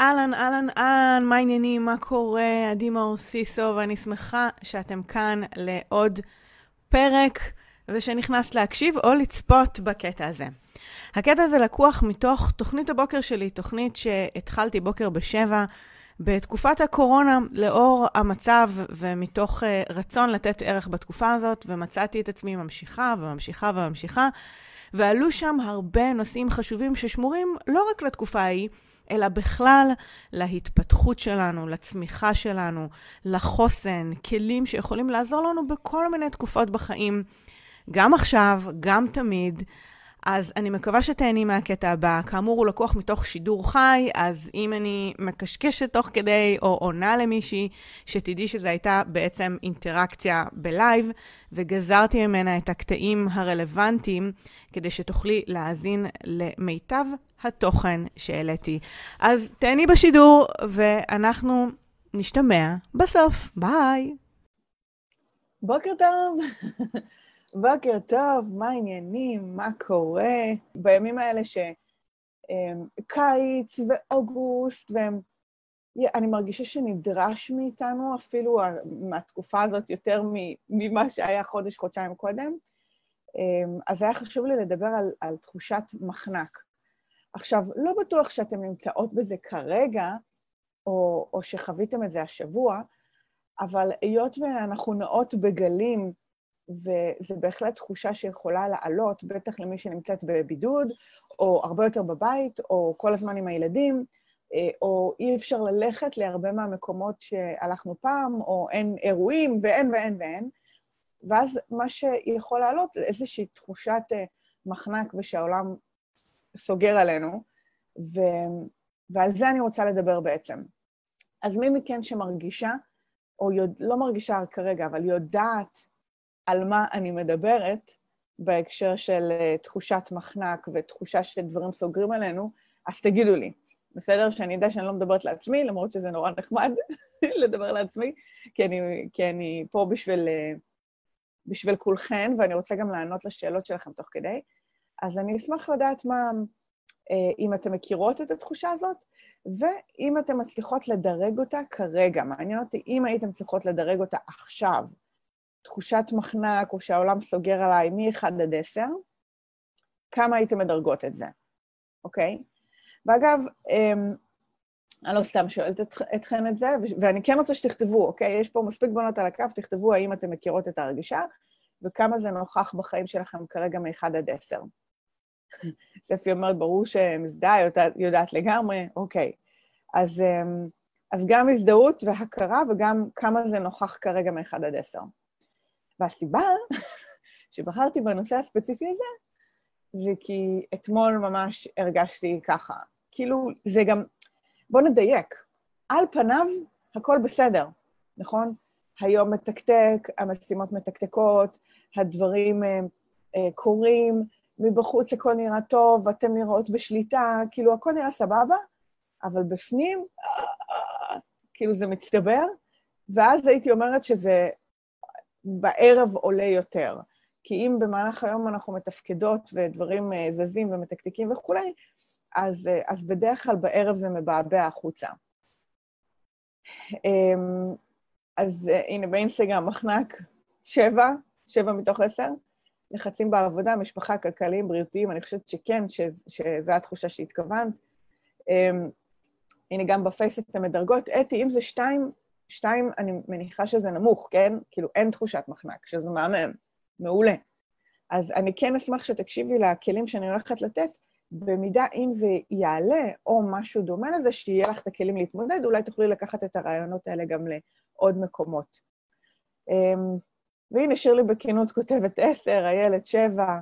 אהלן, אהלן, אהלן, מה העניינים, מה קורה? עדי מאור סיסו, ואני שמחה שאתם כאן לעוד פרק, ושנכנסת להקשיב או לצפות בקטע הזה. הקטע הזה לקוח מתוך תוכנית הבוקר שלי, תוכנית שהתחלתי בוקר בשבע. בתקופת הקורונה, לאור המצב ומתוך uh, רצון לתת ערך בתקופה הזאת, ומצאתי את עצמי ממשיכה וממשיכה וממשיכה, ועלו שם הרבה נושאים חשובים ששמורים לא רק לתקופה ההיא, אלא בכלל להתפתחות שלנו, לצמיחה שלנו, לחוסן, כלים שיכולים לעזור לנו בכל מיני תקופות בחיים, גם עכשיו, גם תמיד. אז אני מקווה שתהני מהקטע הבא. כאמור, הוא לקוח מתוך שידור חי, אז אם אני מקשקשת תוך כדי או עונה למישהי, שתדעי שזו הייתה בעצם אינטראקציה בלייב, וגזרתי ממנה את הקטעים הרלוונטיים, כדי שתוכלי להאזין למיטב התוכן שהעליתי. אז תהני בשידור, ואנחנו נשתמע בסוף. ביי. בוקר טוב. בוקר טוב, מה העניינים? מה קורה? בימים האלה שקיץ ואוגוסט, ואני מרגישה שנדרש מאיתנו אפילו מהתקופה הזאת יותר ממה שהיה חודש, חודשיים קודם. אז היה חשוב לי לדבר על, על תחושת מחנק. עכשיו, לא בטוח שאתם נמצאות בזה כרגע, או, או שחוויתם את זה השבוע, אבל היות ואנחנו נעות בגלים, וזו בהחלט תחושה שיכולה לעלות, בטח למי שנמצאת בבידוד, או הרבה יותר בבית, או כל הזמן עם הילדים, אה, או אי אפשר ללכת להרבה מהמקומות שהלכנו פעם, או אין אירועים, ואין ואין ואין. ואז מה שיכול לעלות זה איזושהי תחושת אה, מחנק ושהעולם סוגר עלינו, ו... ועל זה אני רוצה לדבר בעצם. אז מי מכן שמרגישה, או יודע, לא מרגישה כרגע, אבל יודעת על מה אני מדברת בהקשר של uh, תחושת מחנק ותחושה שדברים סוגרים עלינו, אז תגידו לי, בסדר? שאני אדע שאני לא מדברת לעצמי, למרות שזה נורא נחמד לדבר לעצמי, כי אני, כי אני פה בשביל, uh, בשביל כולכן, ואני רוצה גם לענות לשאלות שלכם תוך כדי. אז אני אשמח לדעת מה, uh, אם אתן מכירות את התחושה הזאת, ואם אתן מצליחות לדרג אותה כרגע. מעניין אותי אם הייתן צריכות לדרג אותה עכשיו. תחושת מחנק או שהעולם סוגר עליי מ-1 עד 10, כמה הייתם מדרגות את זה, אוקיי? ואגב, אמ, אני לא סתם שואלת את, אתכן את זה, ואני כן רוצה שתכתבו, אוקיי? יש פה מספיק בנות על הקו, תכתבו האם אתן מכירות את ההרגישה, וכמה זה נוכח בחיים שלכם כרגע מ-1 עד 10. ספי אומרת, ברור שמזדהה, יודעת, יודעת לגמרי, אוקיי. אז, אמ, אז גם הזדהות והכרה, וגם כמה זה נוכח כרגע מ-1 עד 10. והסיבה שבחרתי בנושא הספציפי הזה, זה כי אתמול ממש הרגשתי ככה. כאילו, זה גם... בואו נדייק. על פניו, הכל בסדר, נכון? היום מתקתק, המשימות מתקתקות, הדברים אה, אה, קורים, מבחוץ הכל נראה טוב, אתן נראות בשליטה, כאילו, הכל נראה סבבה, אבל בפנים, אה, כאילו, זה מצטבר, ואז הייתי אומרת שזה בערב עולה יותר. כי אם במהלך היום אנחנו מתפקדות ודברים אה, זזים ומתקתקים וכולי, אז, אה, אז בדרך כלל בערב זה מבעבע החוצה. אמ, אז אה, הנה, באינסטגרם מחנק שבע, שבע מתוך עשר. לחצים בעבודה, משפחה, כלכליים, בריאותיים, אני חושבת שכן, שזו התחושה שהתכוונת. אמ, הנה, גם בפייס את המדרגות. אתי, אם זה שתיים, שתיים, אני מניחה שזה נמוך, כן? כאילו, אין תחושת מחנק, שזה מהמם, מעולה. אז אני כן אשמח שתקשיבי לכלים שאני הולכת לתת, במידה אם זה יעלה, או משהו דומה לזה, שיהיה לך את הכלים להתמודד, אולי תוכלי לקחת את הרעיונות האלה גם לעוד מקומות. אמ, והנה, שירלי בכנות כותבת עשר, איילת שבע.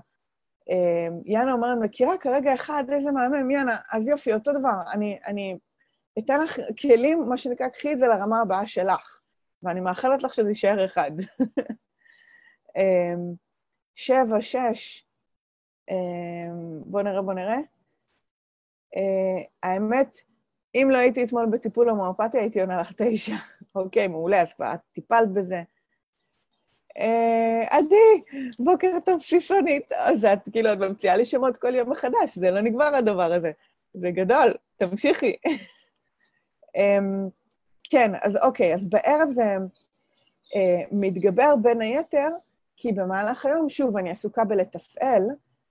אמ, יאנה אומרת, מכירה כרגע אחד, איזה מהמם, יאנה, אז יופי, אותו דבר. אני, אני אתן לך כלים, מה שנקרא, קחי את זה לרמה הבאה שלך, ואני מאחלת לך שזה יישאר אחד. אמ, שבע, שש, אמ, בוא נראה, בוא נראה. אה, האמת, אם לא הייתי אתמול בטיפול הומואפתי, הייתי עונה לך תשע. אוקיי, מעולה, אז כבר את טיפלת בזה. אה, עדי, בוקר טוב, בסיסונית. אז את כאילו, את ממציאה לי שמות כל יום מחדש, זה לא נגמר הדבר הזה. זה גדול, תמשיכי. אמ, כן, אז אוקיי, אז בערב זה אה, מתגבר בין היתר, כי במהלך היום, שוב, אני עסוקה בלתפעל,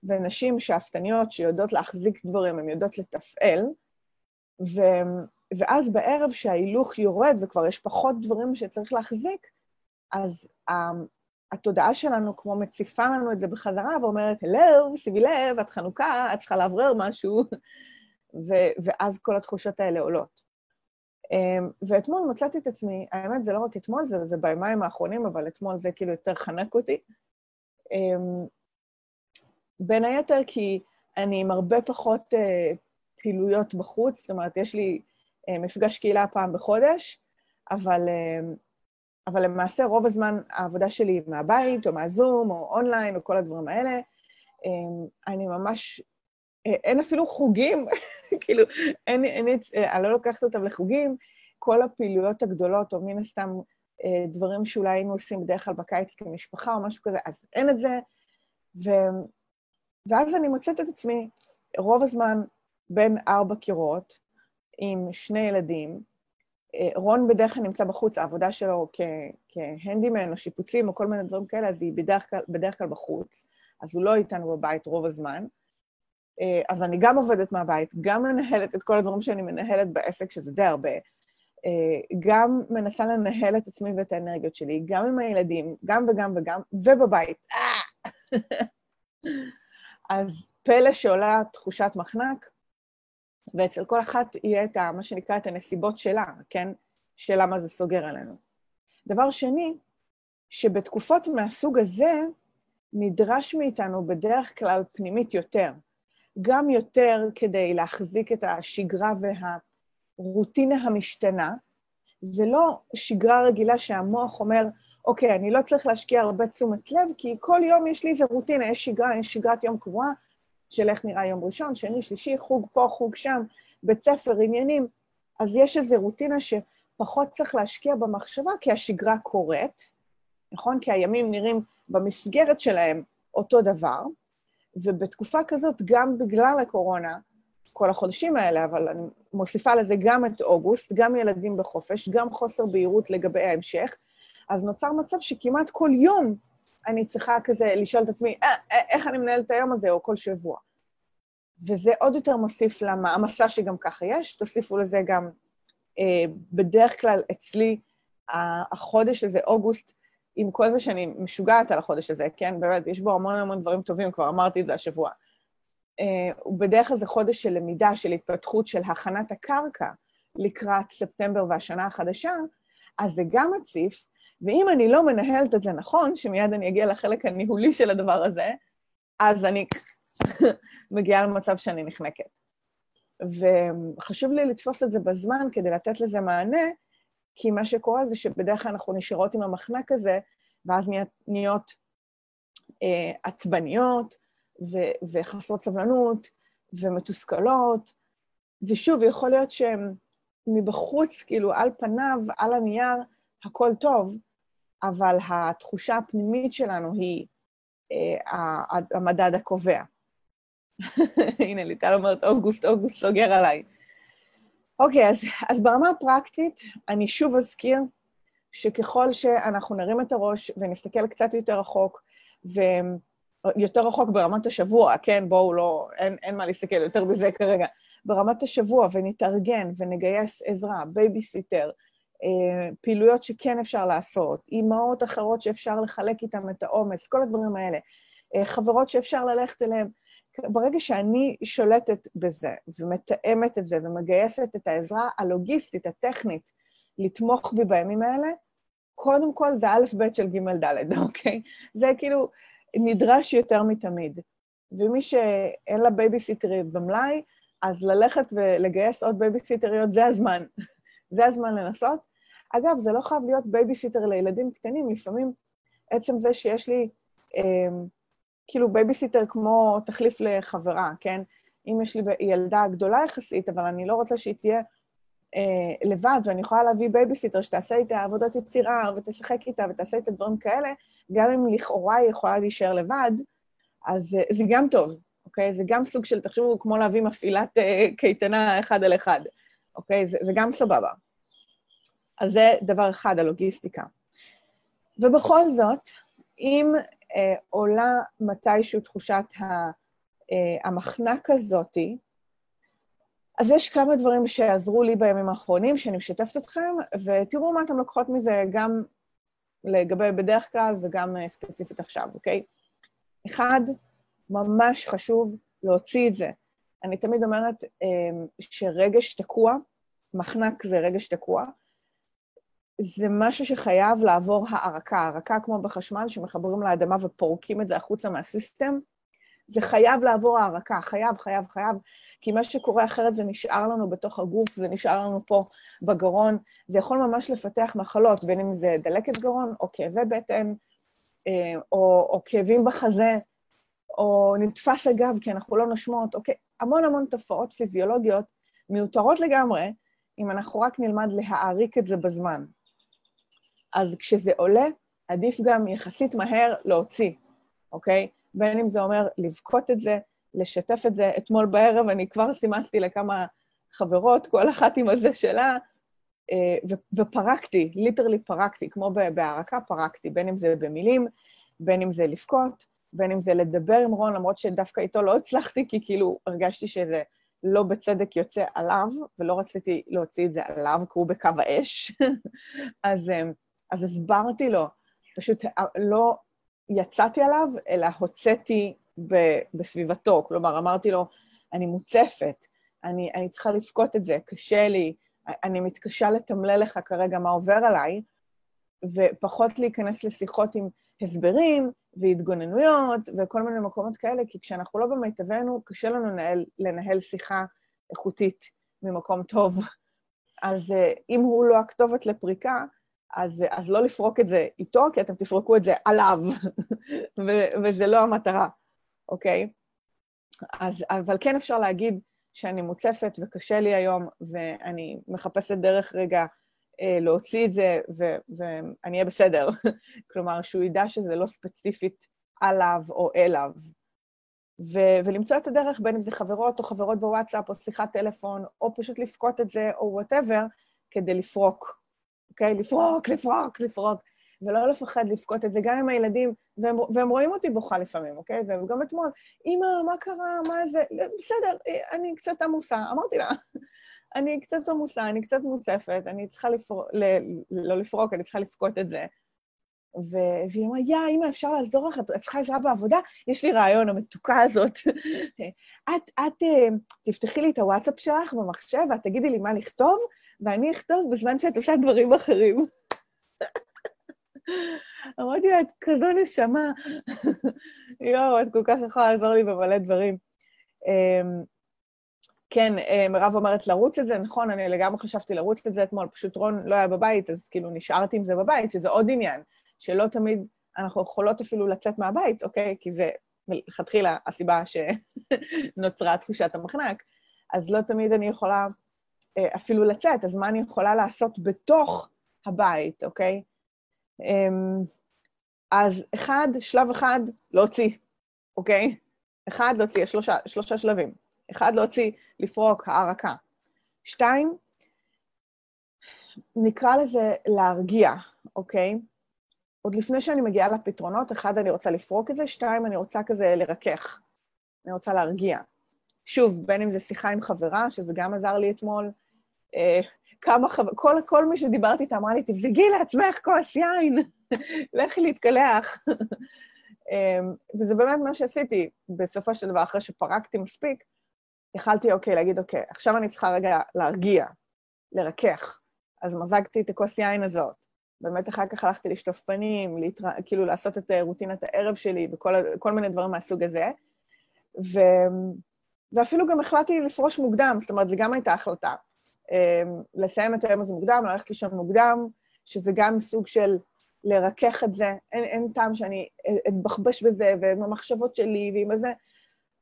ונשים שאפתניות שיודעות להחזיק דברים, הן יודעות לתפעל, ו, ואז בערב שההילוך יורד וכבר יש פחות דברים שצריך להחזיק, אז התודעה שלנו כמו מציפה לנו את זה בחזרה ואומרת, הלו, שימי לב, את חנוכה, את צריכה לאוורר משהו, ו- ואז כל התחושות האלה עולות. אמ, ואתמול מצאתי את עצמי, האמת, זה לא רק אתמול, זה, זה ביומיים האחרונים, אבל אתמול זה כאילו יותר חנק אותי. אמ, בין היתר כי אני עם הרבה פחות uh, פעילויות בחוץ, זאת אומרת, יש לי uh, מפגש קהילה פעם בחודש, אבל, uh, אבל למעשה רוב הזמן העבודה שלי מהבית, או מהזום, או אונליין, או כל הדברים האלה. Um, אני ממש, אין אפילו חוגים, כאילו, אין, אין, אין, אני לא לוקחת אותם לחוגים. כל הפעילויות הגדולות, או מן הסתם uh, דברים שאולי היינו עושים בדרך כלל בקיץ כמשפחה, או משהו כזה, אז אין את זה. ו... ואז אני מוצאת את עצמי רוב הזמן בין ארבע קירות, עם שני ילדים. אה, רון בדרך כלל נמצא בחוץ, העבודה שלו כהנדימן או שיפוצים או כל מיני דברים כאלה, אז היא בדרך כלל, בדרך כלל בחוץ, אז הוא לא איתנו בבית רוב הזמן. אה, אז אני גם עובדת מהבית, גם מנהלת את כל הדברים שאני מנהלת בעסק, שזה די הרבה, אה, גם מנסה לנהל את עצמי ואת האנרגיות שלי, גם עם הילדים, גם וגם וגם, ובבית. אז פלא שעולה תחושת מחנק, ואצל כל אחת יהיה את ה, מה שנקרא, את הנסיבות שלה, כן? של למה זה סוגר עלינו. דבר שני, שבתקופות מהסוג הזה, נדרש מאיתנו בדרך כלל פנימית יותר. גם יותר כדי להחזיק את השגרה והרוטינה המשתנה. זה לא שגרה רגילה שהמוח אומר, אוקיי, אני לא צריך להשקיע הרבה תשומת לב, כי כל יום יש לי איזה רוטינה, יש שגרה, יש שגרת יום קבועה, של איך נראה יום ראשון, שני, שלישי, חוג פה, חוג שם, בית ספר, עניינים. אז יש איזו רוטינה שפחות צריך להשקיע במחשבה, כי השגרה קורית, נכון? כי הימים נראים במסגרת שלהם אותו דבר, ובתקופה כזאת, גם בגלל הקורונה, כל החודשים האלה, אבל אני מוסיפה לזה גם את אוגוסט, גם ילדים בחופש, גם חוסר בהירות לגבי ההמשך, אז נוצר מצב שכמעט כל יום אני צריכה כזה לשאול את עצמי, אה, אה, איך אני מנהלת את היום הזה, או כל שבוע. וזה עוד יותר מוסיף למעמסה שגם ככה יש, תוסיפו לזה גם, אה, בדרך כלל אצלי, החודש הזה, אוגוסט, עם כל זה שאני משוגעת על החודש הזה, כן? באמת, יש בו המון המון דברים טובים, כבר אמרתי את זה השבוע. אה, הוא בדרך כלל זה חודש של למידה, של התפתחות, של הכנת הקרקע לקראת ספטמבר והשנה החדשה, אז זה גם מציף, ואם אני לא מנהלת את זה נכון, שמיד אני אגיע לחלק הניהולי של הדבר הזה, אז אני מגיעה למצב שאני נחנקת. וחשוב לי לתפוס את זה בזמן כדי לתת לזה מענה, כי מה שקורה זה שבדרך כלל אנחנו נשארות עם המחנק הזה, ואז נהיות אה, עצבניות ו- וחסרות סבלנות ומתוסכלות, ושוב, יכול להיות שהן מבחוץ, כאילו, על פניו, על הנייר, הכל טוב, אבל התחושה הפנימית שלנו היא אה, המדד הקובע. הנה, ליטל אומרת, אוגוסט, אוגוסט סוגר עליי. אוקיי, אז, אז ברמה הפרקטית, אני שוב אזכיר שככל שאנחנו נרים את הראש ונסתכל קצת יותר רחוק, ויותר רחוק ברמת השבוע, כן, בואו לא, אין, אין מה להסתכל יותר בזה כרגע, ברמת השבוע, ונתארגן ונגייס עזרה, בייביסיטר, אה, פעילויות שכן אפשר לעשות, אימהות אחרות שאפשר לחלק איתן את העומס, כל הדברים האלה, אה, חברות שאפשר ללכת אליהן. ברגע שאני שולטת בזה ומתאמת את זה ומגייסת את העזרה הלוגיסטית, הטכנית, לתמוך בי בימים האלה, קודם כל זה א', ב', ג', ד', אוקיי? זה כאילו נדרש יותר מתמיד. ומי שאין לה בייביסיטרית במלאי, אז ללכת ולגייס עוד בייביסיטריות, זה הזמן. זה הזמן לנסות. אגב, זה לא חייב להיות בייביסיטר לילדים קטנים, לפעמים עצם זה שיש לי אה, כאילו בייביסיטר כמו תחליף לחברה, כן? אם יש לי ילדה גדולה יחסית, אבל אני לא רוצה שהיא תהיה אה, לבד, ואני יכולה להביא בייביסיטר שתעשה איתה עבודות יצירה, ותשחק איתה ותעשה איתה דברים כאלה, גם אם לכאורה היא יכולה להישאר לבד, אז אה, זה גם טוב, אוקיי? זה גם סוג של, תחשבו, כמו להביא מפעילת אה, קייטנה אחד על אחד. אוקיי? זה, זה גם סבבה. אז זה דבר אחד, הלוגיסטיקה. ובכל זאת, אם עולה מתישהו תחושת ה, אה, המחנק הזאתי, אז יש כמה דברים שעזרו לי בימים האחרונים, שאני משתפת אתכם, ותראו מה אתם לוקחות מזה גם לגבי בדרך כלל וגם אה, ספציפית עכשיו, אוקיי? אחד, ממש חשוב להוציא את זה. אני תמיד אומרת אה, שרגש תקוע, מחנק זה רגש תקוע, זה משהו שחייב לעבור הערקה. הערקה כמו בחשמל, שמחברים לאדמה ופורקים את זה החוצה מהסיסטם, זה חייב לעבור הערקה, חייב, חייב, חייב, כי מה שקורה אחרת זה נשאר לנו בתוך הגוף, זה נשאר לנו פה בגרון, זה יכול ממש לפתח מחלות, בין אם זה דלקת גרון, או כאבי בטן, אה, או, או כאבים בחזה, או נתפס הגב כי אנחנו לא נושמות, אוקיי, המון המון תופעות פיזיולוגיות מיותרות לגמרי, אם אנחנו רק נלמד להעריק את זה בזמן. אז כשזה עולה, עדיף גם יחסית מהר להוציא, אוקיי? בין אם זה אומר לבכות את זה, לשתף את זה. אתמול בערב אני כבר סימסתי לכמה חברות, כל אחת עם הזה שלה, אה, ופרקתי, ליטרלי פרקתי, כמו בהערקה פרקתי, בין אם זה במילים, בין אם זה לבכות, בין אם זה לדבר עם רון, למרות שדווקא איתו לא הצלחתי, כי כאילו הרגשתי שזה לא בצדק יוצא עליו, ולא רציתי להוציא את זה עליו, כי הוא בקו האש. אז, אה, אז הסברתי לו, פשוט אה, לא יצאתי עליו, אלא הוצאתי ב, בסביבתו. כלומר, אמרתי לו, אני מוצפת, אני, אני צריכה לבכות את זה, קשה לי, אני מתקשה לתמלל לך כרגע מה עובר עליי, ופחות להיכנס לשיחות עם הסברים והתגוננויות וכל מיני מקומות כאלה, כי כשאנחנו לא במיטבנו, קשה לנו לנהל, לנהל שיחה איכותית ממקום טוב. אז אה, אם הוא לא הכתובת לפריקה, אז, אז לא לפרוק את זה איתו, כי אתם תפרקו את זה עליו, ו- וזה לא המטרה, אוקיי? אז, אבל כן אפשר להגיד שאני מוצפת וקשה לי היום, ואני מחפשת דרך רגע אה, להוציא את זה, ו- ואני אהיה בסדר. כלומר, שהוא ידע שזה לא ספציפית עליו או אליו. ו- ולמצוא את הדרך, בין אם זה חברות או חברות בוואטסאפ, או שיחת טלפון, או פשוט לבכות את זה, או whatever, כדי לפרוק אוקיי? לפרוק, לפרוק, לפרוק, ולא לפחד לבכות את זה, גם עם הילדים, והם, והם רואים אותי בוכה לפעמים, אוקיי? וגם אתמול, אמא, מה קרה? מה זה? בסדר, אני קצת עמוסה. אמרתי לה, אני קצת עמוסה, אני קצת מוצפת, אני צריכה לפרוק, ל, לא לפרוק, אני צריכה לבכות את זה. והיא אמרה, יא, אמא, אפשר לעזור לך? את צריכה עזרה בעבודה? יש לי רעיון, המתוקה הזאת. את, את, אה, תפתחי לי את הוואטסאפ שלך במחשב ואת תגידי לי מה לכתוב, ואני אכתוב בזמן שאת עושה דברים אחרים. אמרתי לה, את כזו נשמה. יואו, את כל כך יכולה לעזור לי במלא דברים. אמ, כן, מירב אומרת לרוץ את זה, נכון, אני לגמרי חשבתי לרוץ את זה אתמול, פשוט רון לא היה בבית, אז כאילו נשארתי עם זה בבית, שזה עוד עניין, שלא תמיד אנחנו יכולות אפילו לצאת מהבית, אוקיי? כי זה מלכתחילה הסיבה שנוצרה תחושת המחנק. אז לא תמיד אני יכולה אפילו לצאת, אז מה אני יכולה לעשות בתוך הבית, אוקיי? אמ, אז אחד, שלב אחד, להוציא, אוקיי? אחד, להוציא, שלושה, שלושה שלבים. אחד, להוציא, לפרוק, הערקה. שתיים, נקרא לזה להרגיע, אוקיי? עוד לפני שאני מגיעה לפתרונות, אחד, אני רוצה לפרוק את זה, שתיים, אני רוצה כזה לרכך. אני רוצה להרגיע. שוב, בין אם זה שיחה עם חברה, שזה גם עזר לי אתמול, אה, כמה חבר... כל, כל מי שדיברתי איתה אמרה לי, תבזגי לעצמך כוס יין, לכי להתקלח. אמ, וזה באמת מה שעשיתי. בסופו של דבר, אחרי שפרקתי מספיק, יכלתי, אוקיי, להגיד, אוקיי, עכשיו אני צריכה רגע להרגיע, לרכך. אז מזגתי את הכוס יין הזאת. באמת אחר כך הלכתי לשטוף פנים, להתרא... כאילו לעשות את רוטינת הערב שלי וכל מיני דברים מהסוג הזה. ו... ואפילו גם החלטתי לפרוש מוקדם, זאת אומרת, זו גם הייתה החלטה. אמ, לסיים את היום הזה מוקדם, ללכת לישון מוקדם, שזה גם סוג של לרכך את זה. אין, אין טעם שאני אתבחבש בזה, ועם המחשבות שלי, ועם הזה,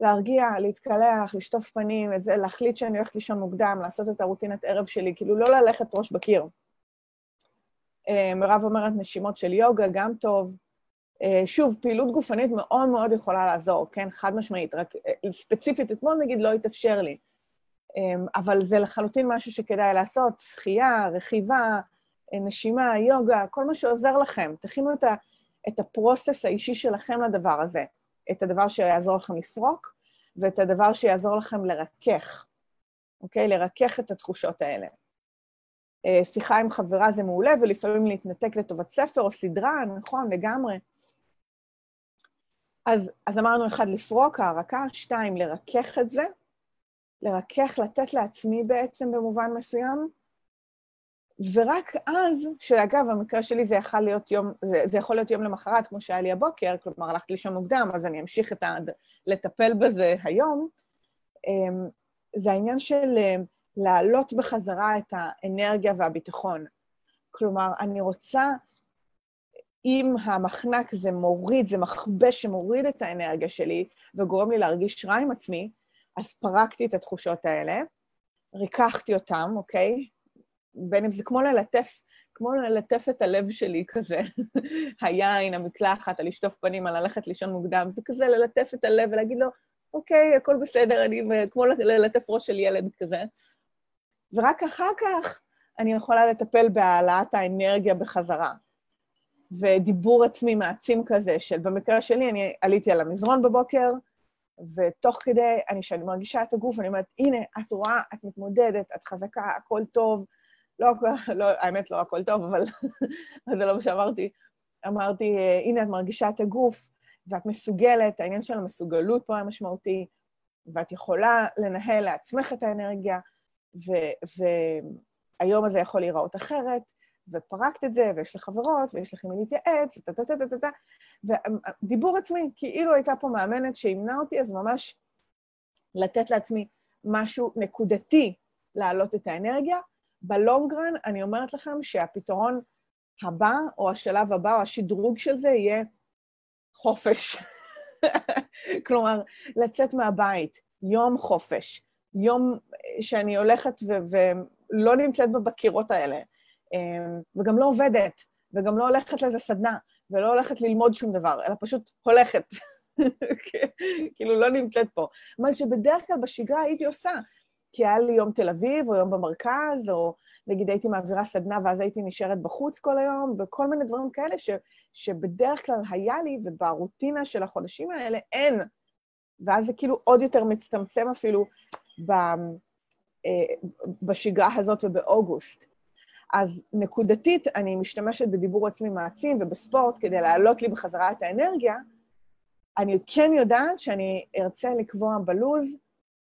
להרגיע, להתקלח, לשטוף פנים, איזה, להחליט שאני הולכת לישון מוקדם, לעשות את הרוטינת ערב שלי, כאילו לא ללכת ראש בקיר. אמ, מירב אומרת נשימות של יוגה, גם טוב. אה, שוב, פעילות גופנית מאוד מאוד יכולה לעזור, כן? חד משמעית, רק אה, ספציפית אתמול נגיד לא התאפשר לי. אמ, אבל זה לחלוטין משהו שכדאי לעשות, שחייה, רכיבה, נשימה, יוגה, כל מה שעוזר לכם. תכינו את, ה, את הפרוסס האישי שלכם לדבר הזה, את הדבר שיעזור לכם לפרוק, ואת הדבר שיעזור לכם לרכך, אוקיי? לרכך את התחושות האלה. אה, שיחה עם חברה זה מעולה, ולפעמים להתנתק לטובת ספר או סדרה, נכון, לגמרי. אז, אז אמרנו, אחד, לפרוק, הערקה, שתיים, לרכך את זה, לרכך, לתת לעצמי בעצם במובן מסוים, ורק אז, שאגב, המקרה שלי זה יכול להיות יום, זה, זה יכול להיות יום למחרת, כמו שהיה לי הבוקר, כלומר, הלכתי לישון מוקדם, אז אני אמשיך את ה... לטפל בזה היום, אמ, זה העניין של אה, להעלות בחזרה את האנרגיה והביטחון. כלומר, אני רוצה, אם המחנק זה מוריד, זה מכבש שמוריד את האנרגיה שלי וגורם לי להרגיש רע עם עצמי, אז פרקתי את התחושות האלה, ריככתי אותם, אוקיי? בין אם זה כמו ללטף, כמו ללטף את הלב שלי כזה, היין, המקלחת, הלשטוף פנים, על ללכת לישון מוקדם, זה כזה ללטף את הלב ולהגיד לו, אוקיי, הכל בסדר, אני כמו ללטף ראש של ילד כזה. ורק אחר כך אני יכולה לטפל בהעלאת האנרגיה בחזרה. ודיבור עצמי מעצים כזה, של במקרה שלי, אני עליתי על המזרון בבוקר, ותוך כדי, אני, כשאני מרגישה את הגוף, אני אומרת, הנה, את רואה, את מתמודדת, את חזקה, הכל טוב. לא, לא, האמת, לא הכל טוב, אבל זה לא מה שאמרתי. אמרתי, הנה, את מרגישה את הגוף, ואת מסוגלת, העניין של המסוגלות פה היה משמעותי, ואת יכולה לנהל לעצמך את האנרגיה, והיום הזה יכול להיראות אחרת, ופרקת את זה, ויש לך חברות, ויש לך מי להתייעץ, טה-טה-טה-טה-טה, ודיבור עצמי, כאילו הייתה פה מאמנת שימנה אותי, אז ממש לתת לעצמי משהו נקודתי להעלות את האנרגיה. בלונגרן, אני אומרת לכם שהפתרון הבא, או השלב הבא, או השדרוג של זה, יהיה חופש. כלומר, לצאת מהבית, יום חופש, יום שאני הולכת ולא נמצאת בקירות האלה, אמ, וגם לא עובדת, וגם לא הולכת לאיזה סדנה, ולא הולכת ללמוד שום דבר, אלא פשוט הולכת. כאילו, לא נמצאת פה. מה שבדרך כלל בשגרה הייתי עושה, כי היה לי יום תל אביב, או יום במרכז, או נגיד הייתי מעבירה סדנה ואז הייתי נשארת בחוץ כל היום, וכל מיני דברים כאלה ש, שבדרך כלל היה לי, וברוטינה של החודשים האלה אין. ואז זה כאילו עוד יותר מצטמצם אפילו ב, אה, בשגרה הזאת ובאוגוסט. אז נקודתית אני משתמשת בדיבור עצמי מעצים ובספורט כדי להעלות לי בחזרה את האנרגיה. אני כן יודעת שאני ארצה לקבוע בלוז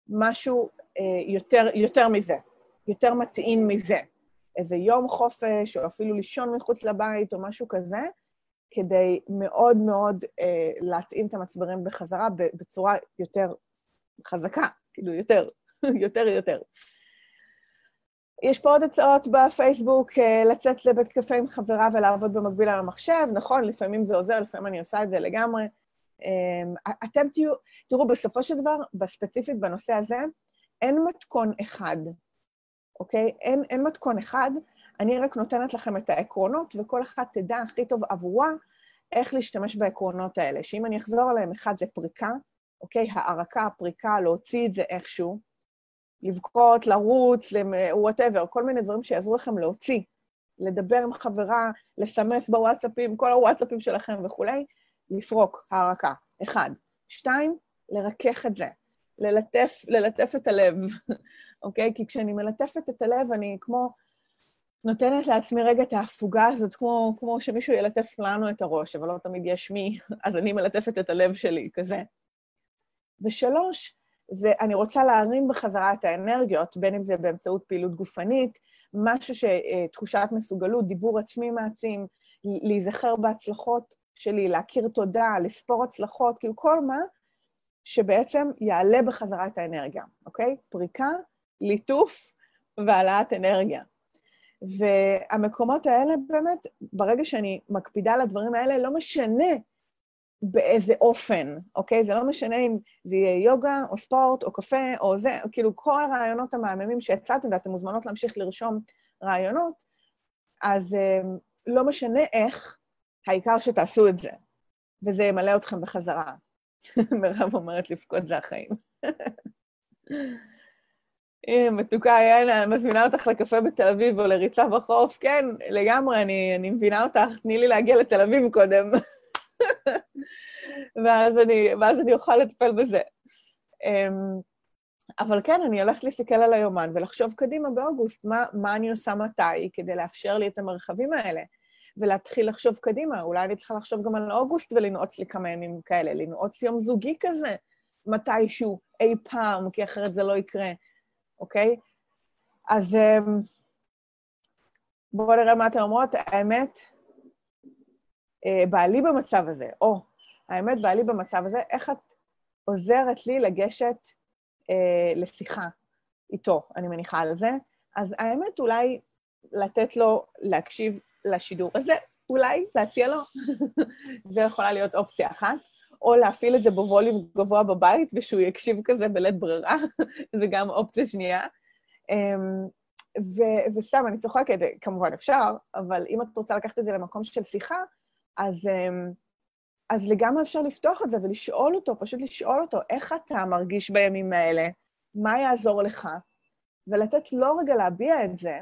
משהו אה, יותר, יותר מזה, יותר מתאים מזה. איזה יום חופש, או אפילו לישון מחוץ לבית, או משהו כזה, כדי מאוד מאוד אה, להתאים את המצברים בחזרה בצורה יותר חזקה, כאילו יותר, יותר יותר. יש פה עוד הצעות בפייסבוק, אה, לצאת לבית קפה עם חברה ולעבוד במקביל על המחשב, נכון, לפעמים זה עוזר, לפעמים אני עושה את זה לגמרי. אה, אתם תהיו, תראו, בסופו של דבר, בספציפית בנושא הזה, אין מתכון אחד, אוקיי? אין, אין מתכון אחד, אני רק נותנת לכם את העקרונות, וכל אחת תדע הכי טוב עבורה איך להשתמש בעקרונות האלה. שאם אני אחזור עליהם, אחד זה פריקה, אוקיי? הרקה, הפריקה, להוציא את זה איכשהו. לבכות, לרוץ, whatever, כל מיני דברים שיעזרו לכם להוציא, לדבר עם חברה, לסמס בוואטסאפים, כל הוואטסאפים שלכם וכולי, לפרוק, הרקה. אחד. שתיים, לרכך את זה, ללטף, ללטף את הלב, אוקיי? כי כשאני מלטפת את הלב, אני כמו נותנת לעצמי רגע את ההפוגה הזאת, כמו, כמו שמישהו ילטף לנו את הראש, אבל לא תמיד יש מי, אז אני מלטפת את הלב שלי, כזה. ושלוש, זה אני רוצה להרים בחזרה את האנרגיות, בין אם זה באמצעות פעילות גופנית, משהו שתחושת מסוגלות, דיבור עצמי מעצים, להיזכר בהצלחות שלי, להכיר תודה, לספור הצלחות, כאילו כל מה שבעצם יעלה בחזרה את האנרגיה, אוקיי? פריקה, ליטוף והעלאת אנרגיה. והמקומות האלה באמת, ברגע שאני מקפידה על הדברים האלה, לא משנה באיזה אופן, אוקיי? זה לא משנה אם זה יהיה יוגה, או ספורט, או קפה, או זה, כאילו כל הרעיונות המהממים שהצעתם, ואתן מוזמנות להמשיך לרשום רעיונות, אז אה, לא משנה איך, העיקר שתעשו את זה, וזה ימלא אתכם בחזרה. מירב אומרת לבכות זה החיים. הנה, מתוקה, יאנה, מזמינה אותך לקפה בתל אביב או לריצה בחוף. כן, לגמרי, אני, אני מבינה אותך, תני לי להגיע לתל אביב קודם. ואז, אני, ואז אני אוכל לטפל בזה. אמ, אבל כן, אני הולכת להסתכל על היומן ולחשוב קדימה באוגוסט, מה, מה אני עושה מתי כדי לאפשר לי את המרחבים האלה, ולהתחיל לחשוב קדימה. אולי אני צריכה לחשוב גם על אוגוסט ולנעוץ לי כמה ימים כאלה, לנעוץ יום זוגי כזה, מתישהו, אי פעם, כי אחרת זה לא יקרה, אוקיי? אז אמ, בואו נראה מה אתן אומרות. האמת, בעלי במצב הזה, או, האמת, בעלי במצב הזה, איך את עוזרת לי לגשת אה, לשיחה איתו, אני מניחה על זה. אז האמת, אולי לתת לו להקשיב לשידור הזה, אולי להציע לו. זה יכולה להיות אופציה אחת. או להפעיל את זה בווליום גבוה בבית, ושהוא יקשיב כזה בלית ברירה, זה גם אופציה שנייה. אמ, ו- וסתם, אני צוחקת, כמובן אפשר, אבל אם את רוצה לקחת את זה למקום של שיחה, אז, אמ, אז לגמרי אפשר לפתוח את זה ולשאול אותו, פשוט לשאול אותו, איך אתה מרגיש בימים האלה? מה יעזור לך? ולתת לו רגע להביע את זה,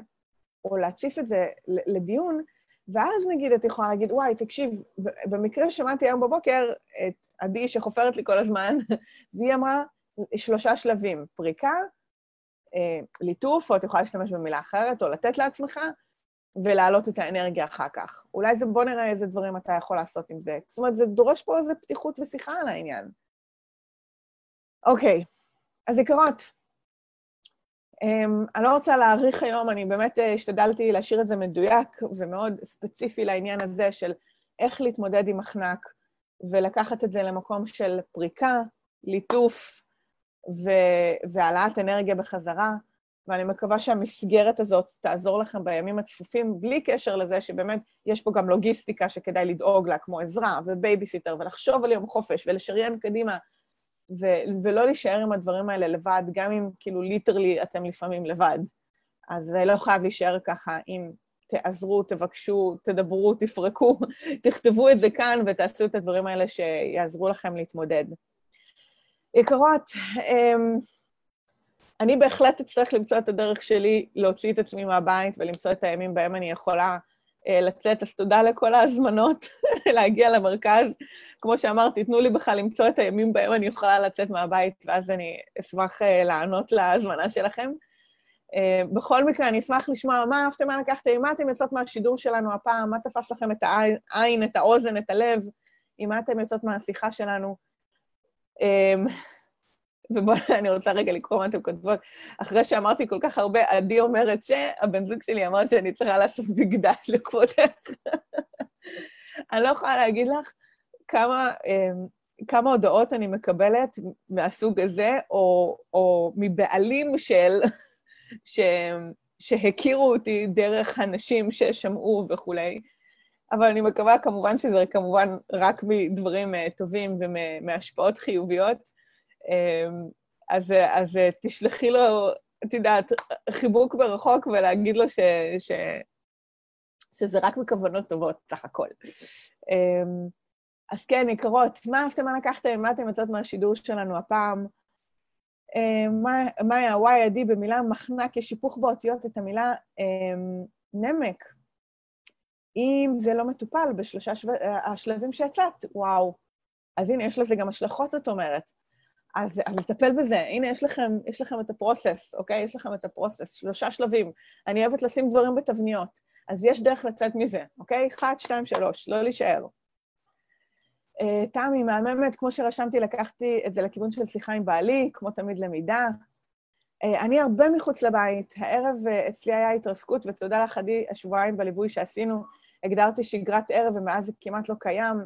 או להציף את זה לדיון, ואז נגיד את יכולה להגיד, וואי, תקשיב, במקרה שמעתי היום בבוקר את עדי שחופרת לי כל הזמן, והיא אמרה שלושה שלבים, פריקה, אה, ליטוף, או את יכולה להשתמש במילה אחרת, או לתת לעצמך, ולהעלות את האנרגיה אחר כך. אולי זה, בוא נראה איזה דברים אתה יכול לעשות עם זה. זאת אומרת, זה דורש פה איזו פתיחות ושיחה על העניין. אוקיי, אז יקרות, Um, אני לא רוצה להאריך היום, אני באמת uh, השתדלתי להשאיר את זה מדויק ומאוד ספציפי לעניין הזה של איך להתמודד עם מחנק ולקחת את זה למקום של פריקה, ליטוף ו- והעלאת אנרגיה בחזרה. ואני מקווה שהמסגרת הזאת תעזור לכם בימים הצפופים, בלי קשר לזה שבאמת יש פה גם לוגיסטיקה שכדאי לדאוג לה, כמו עזרה ובייביסיטר, ולחשוב על יום חופש ולשריין קדימה ו- ולא להישאר עם הדברים האלה לבד, גם אם כאילו ליטרלי אתם לפעמים לבד. אז זה לא חייב להישאר ככה, אם תעזרו, תבקשו, תדברו, תפרקו, תכתבו את זה כאן ותעשו את הדברים האלה שיעזרו לכם להתמודד. יקרות, אמ, אני בהחלט אצטרך למצוא את הדרך שלי להוציא את עצמי מהבית ולמצוא את הימים בהם אני יכולה אה, לצאת, אז תודה לכל ההזמנות להגיע למרכז. כמו שאמרתי, תנו לי בכלל למצוא את הימים בהם אני יכולה לצאת מהבית, ואז אני אשמח אה, לענות להזמנה שלכם. אה, בכל מקרה, אני אשמח לשמוע מה אהבתם, מה לקחתם, מה אתם יוצאות מהשידור שלנו הפעם, מה תפס לכם את העין, את האוזן, את הלב, עם מה אתם יוצאות מהשיחה שלנו. ובואו, אני רוצה רגע לקרוא מה אתם כותבות. אחרי שאמרתי כל כך הרבה, עדי אומרת שהבן זוג שלי אמר שאני צריכה לעשות מקדש לכבודך. אני לא יכולה להגיד לך כמה, אמ, כמה הודעות אני מקבלת מהסוג הזה, או, או מבעלים של, ש, שהכירו אותי דרך אנשים ששמעו וכולי. אבל אני מקווה כמובן שזה כמובן רק מדברים אה, טובים ומהשפעות חיוביות. אמ, אז, אז תשלחי לו, את יודעת, חיבוק ברחוק ולהגיד לו ש, ש, שזה רק בכוונות טובות, סך הכל. אמ, אז כן, יקרות, מה אהבתם, מה לקחתם, מה אתם יוצאות מהשידור שלנו הפעם? אמ, מה היה עדי במילה מחנק, יש היפוך באותיות את המילה נמק. אם זה לא מטופל בשלושה השלבים שיצאת, וואו. אז הנה, יש לזה גם השלכות, את אומרת. אז, אז לטפל בזה. הנה, יש לכם, יש לכם את הפרוסס, אוקיי? יש לכם את הפרוסס, שלושה שלבים. אני אוהבת לשים דברים בתבניות, אז יש דרך לצאת מזה, אוקיי? אחת, שתיים, שלוש, לא להישאר. Uh, תמי, מהממת, כמו שרשמתי, לקחתי את זה לכיוון של שיחה עם בעלי, כמו תמיד למידה. Uh, אני הרבה מחוץ לבית. הערב uh, אצלי היה התרסקות, ותודה לך, עדי, השבועיים בליווי שעשינו. הגדרתי שגרת ערב, ומאז זה כמעט לא קיים.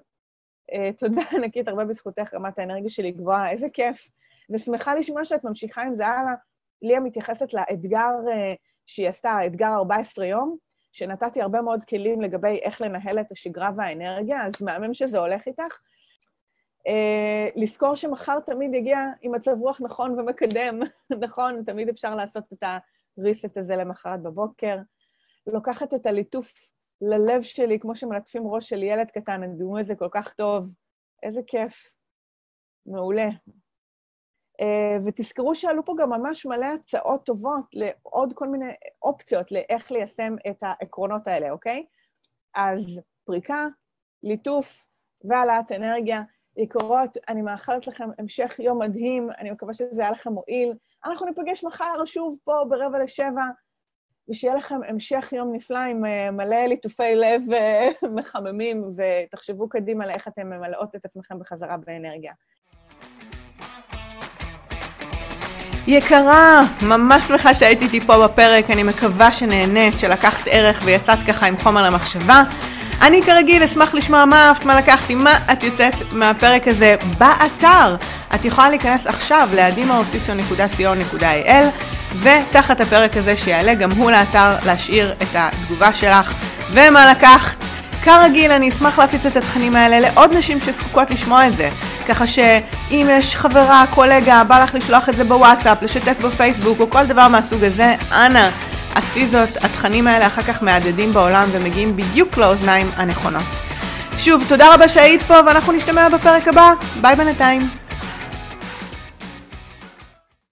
Uh, תודה ענקית, הרבה בזכותך, רמת האנרגיה שלי גבוהה, איזה כיף. ושמחה לשמוע שאת ממשיכה עם זה הלאה. ליה מתייחסת לאתגר uh, שהיא עשתה, האתגר 14 יום, שנתתי הרבה מאוד כלים לגבי איך לנהל את השגרה והאנרגיה, אז מהמם שזה הולך איתך. Uh, לזכור שמחר תמיד יגיע עם מצב רוח נכון ומקדם, נכון? תמיד אפשר לעשות את הריסט הזה למחרת בבוקר. לוקחת את הליטוף ללב שלי, כמו שמלטפים ראש של ילד קטן, אני את זה כל כך טוב. איזה כיף. מעולה. ותזכרו שעלו פה גם ממש מלא הצעות טובות לעוד כל מיני אופציות לאיך ליישם את העקרונות האלה, אוקיי? אז פריקה, ליטוף והעלאת אנרגיה. יקרות, אני מאחלת לכם המשך יום מדהים, אני מקווה שזה היה לכם מועיל. אנחנו ניפגש מחר שוב פה ברבע לשבע, ושיהיה לכם המשך יום נפלא עם אה, מלא ליטופי לב אה, מחממים, ותחשבו קדימה לאיך אתם ממלאות את עצמכם בחזרה באנרגיה. יקרה, ממש שמחה שהייתי איתי פה בפרק, אני מקווה שנהנית, שלקחת ערך ויצאת ככה עם חומר למחשבה. אני כרגיל אשמח לשמוע מה אהבת, מה לקחתי, מה את יוצאת מהפרק הזה באתר. את יכולה להיכנס עכשיו לאדימאוסיסו.co.il ותחת הפרק הזה שיעלה גם הוא לאתר להשאיר את התגובה שלך ומה לקחת. כרגיל, אני אשמח להפיץ את התכנים האלה לעוד נשים שזקוקות לשמוע את זה. ככה שאם יש חברה, קולגה, בא לך לשלוח את זה בוואטסאפ, לשתף בפייסבוק או כל דבר מהסוג הזה, אנא, עשי זאת, התכנים האלה אחר כך מהדהדים בעולם ומגיעים בדיוק לאוזניים הנכונות. שוב, תודה רבה שהיית פה ואנחנו נשתמע בפרק הבא. ביי בינתיים.